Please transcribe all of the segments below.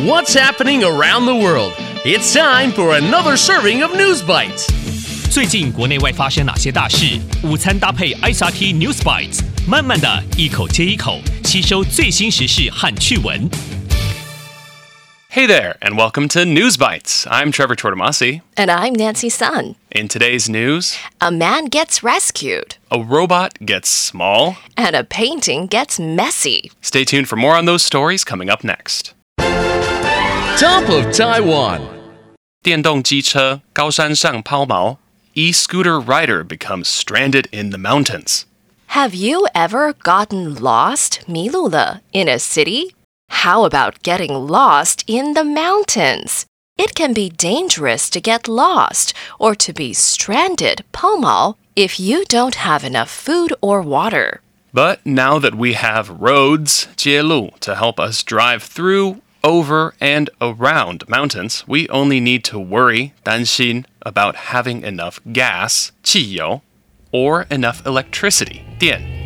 What's happening around the world? It's time for another serving of News Bites. 最近国内外发生哪些大事？午餐搭配 ICRT News Bites，慢慢的一口接一口吸收最新时事和趣闻。Hey there, and welcome to News Bites. I'm Trevor Tortomasi. And I'm Nancy Sun. In today's news, a man gets rescued, a robot gets small, and a painting gets messy. Stay tuned for more on those stories coming up next. Top of Taiwan. 电动机车高山上抛锚 E-scooter rider becomes stranded in the mountains. Have you ever gotten lost, 迷路了, in a city? How about getting lost in the mountains? It can be dangerous to get lost or to be stranded, 抛锚, if you don't have enough food or water. But now that we have roads, 街路, to help us drive through, over, and around mountains, we only need to worry, 担心, about having enough gas, 汽油, or enough electricity, 电.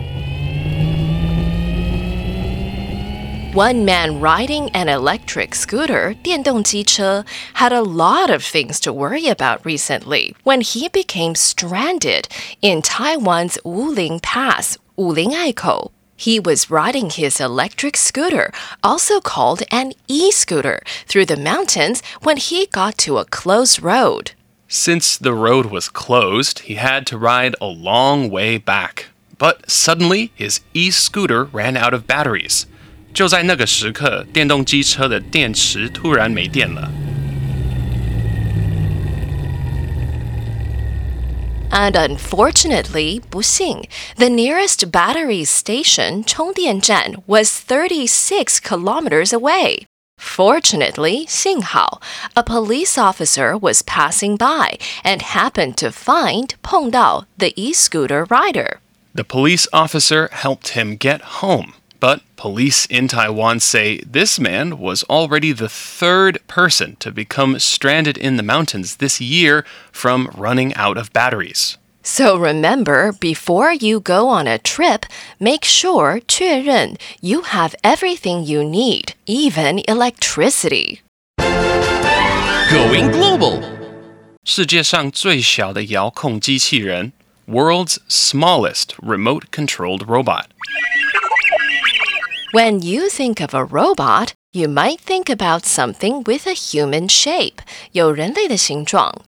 One man riding an electric scooter, 电动机车, had a lot of things to worry about recently when he became stranded in Taiwan's Wuling Pass, Wuling Aikou. He was riding his electric scooter, also called an e-scooter, through the mountains when he got to a closed road. Since the road was closed, he had to ride a long way back. But suddenly, his e scooter ran out of batteries. 就在那个时刻，电动机车的电池突然没电了。 and unfortunately, Busing, the nearest battery station, Chongdianzhan, was 36 kilometers away. Fortunately, Xinghao, a police officer was passing by and happened to find Peng Dao, the e-scooter rider. The police officer helped him get home. But police in Taiwan say this man was already the third person to become stranded in the mountains this year from running out of batteries. So remember, before you go on a trip, make sure 确认 you have everything you need, even electricity. Going global. 世界上最小的遥控机器人 World's smallest remote controlled robot. When you think of a robot, you might think about something with a human shape, 有人类的形状.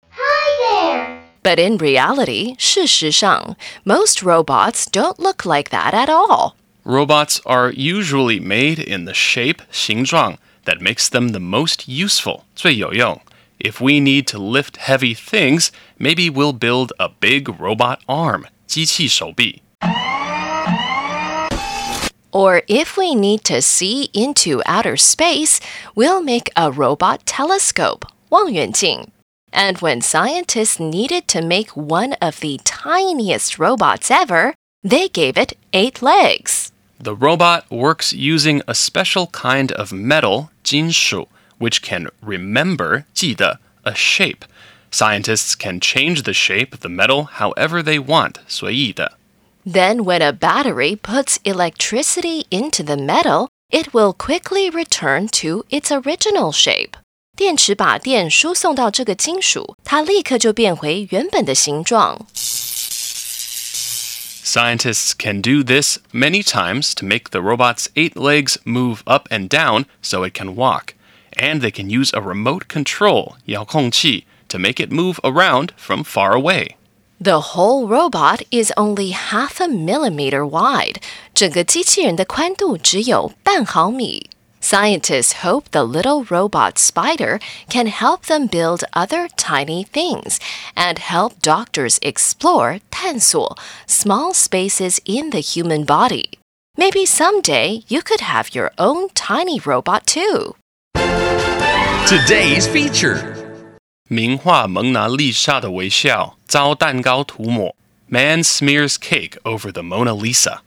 But in reality, 事实上, most robots don't look like that at all. Robots are usually made in the shape 形状 that makes them the most useful 最有用. If we need to lift heavy things, maybe we'll build a big robot arm 机器手臂. Or if we need to see into outer space, we'll make a robot telescope, 望远镜. And when scientists needed to make one of the tiniest robots ever, they gave it eight legs. The robot works using a special kind of metal 金属 which can remember 记得 a shape. Scientists can change the shape of the metal however they want 随意的. Then, when a battery puts electricity into the metal, it will quickly return to its original shape. 电池把电输送到这个金属，它立刻就变回原本的形状。 Scientists can do this many times to make the robot's eight legs move up and down so it can walk. And they can use a remote control 遥控器 to make it move around from far away. The whole robot is only half a millimeter wide. 整个机器人的宽度只有半毫米。Scientists hope the little robot spider can help them build other tiny things and help doctors explore 探索 small spaces in the human body. Maybe someday you could have your own tiny robot too. Today's feature. 名画蒙娜丽莎的微笑遭蛋糕涂抹. Man smears cake over the Mona Lisa.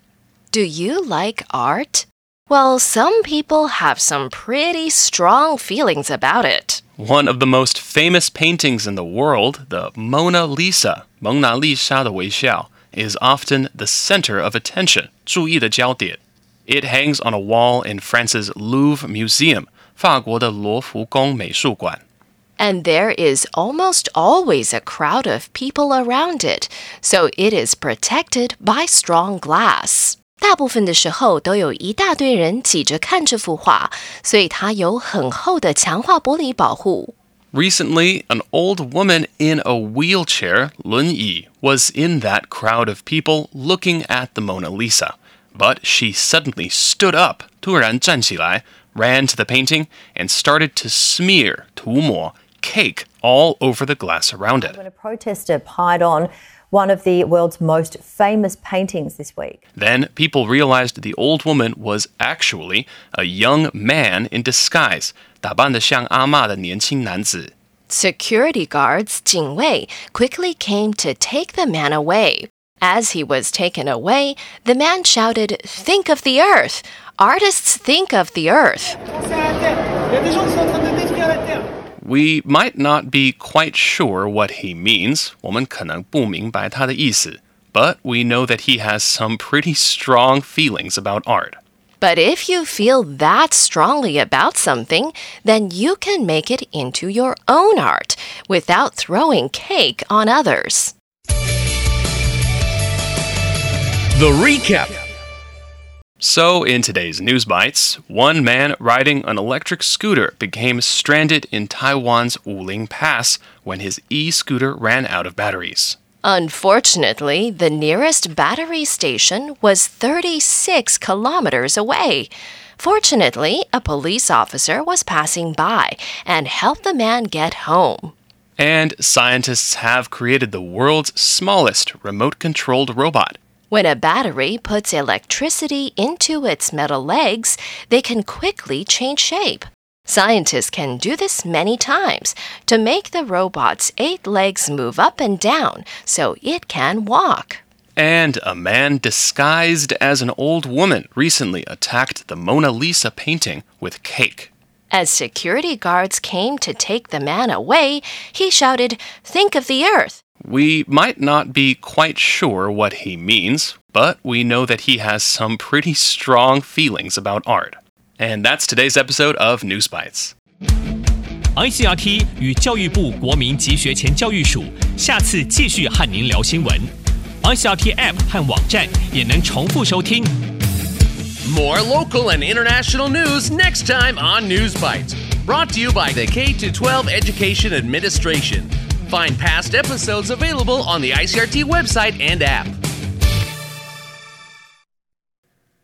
Do you like art? Well, some people have some pretty strong feelings about it. One of the most famous paintings in the world, the Mona Lisa, 蒙娜丽莎的微笑, is often the center of attention, 注意的焦点. It hangs on a wall in France's Louvre Museum, 法国的罗浮宫美术馆。 And there is almost always a crowd of people around it, so it is protected by strong glass. 大部分的时候都有一大堆人挤着看这幅画，所以它有很厚的强化玻璃保护。 Recently, an old woman in a wheelchair, Lun Yi, was in that crowd of people looking at the Mona Lisa. But she suddenly stood up, 突然站起来, ran to the painting, and started to smear, 涂抹, cake all over the glass around it. When a protester pied on one of the world's most famous paintings this week. Then people realized the old woman was actually a young man in disguise, 打扮得像阿嬷的年轻男子。 Security guards, 警卫, quickly came to take the man away. As he was taken away, the man shouted, Think of the earth! Artists think of the earth! We might not be quite sure what he means. 我们可能不明白他的意思. But we know that he has some pretty strong feelings about art. But if you feel that strongly about something, then you can make it into your own art without throwing cake on others. The recap. So, in today's News Bites, one man riding an electric scooter became stranded in Taiwan's Wuling Pass when his e scooter ran out of batteries. Unfortunately, the nearest battery station was 36 kilometers away. Fortunately, a police officer was passing by and helped the man get home. And scientists have created the world's smallest remote controlled robot. When a battery puts electricity into its metal legs, they can quickly change shape. Scientists can do this many times to make the robot's eight legs move up and down so it can walk. And a man disguised as an old woman recently attacked the Mona Lisa painting with cake. As security guards came to take the man away, he shouted, Think of the earth! We might not be quite sure what he means, but we know that he has some pretty strong feelings about art. And that's today's episode of News Bites. ICRT 与教育部国民及学前教育署下次继续和您聊新闻。ICRT App 和网站也能重复收听。 more local and international news next time on News Bites. Brought to you by the K 12 Education Administration. Find past episodes available on the ICRT website and app.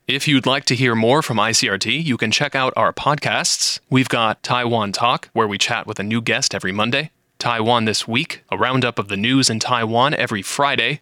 If you'd like to hear more from ICRT, you can check out our podcasts. We've got Taiwan Talk, where we chat with a new guest every Monday, Taiwan This Week, a roundup of the news in Taiwan every Friday,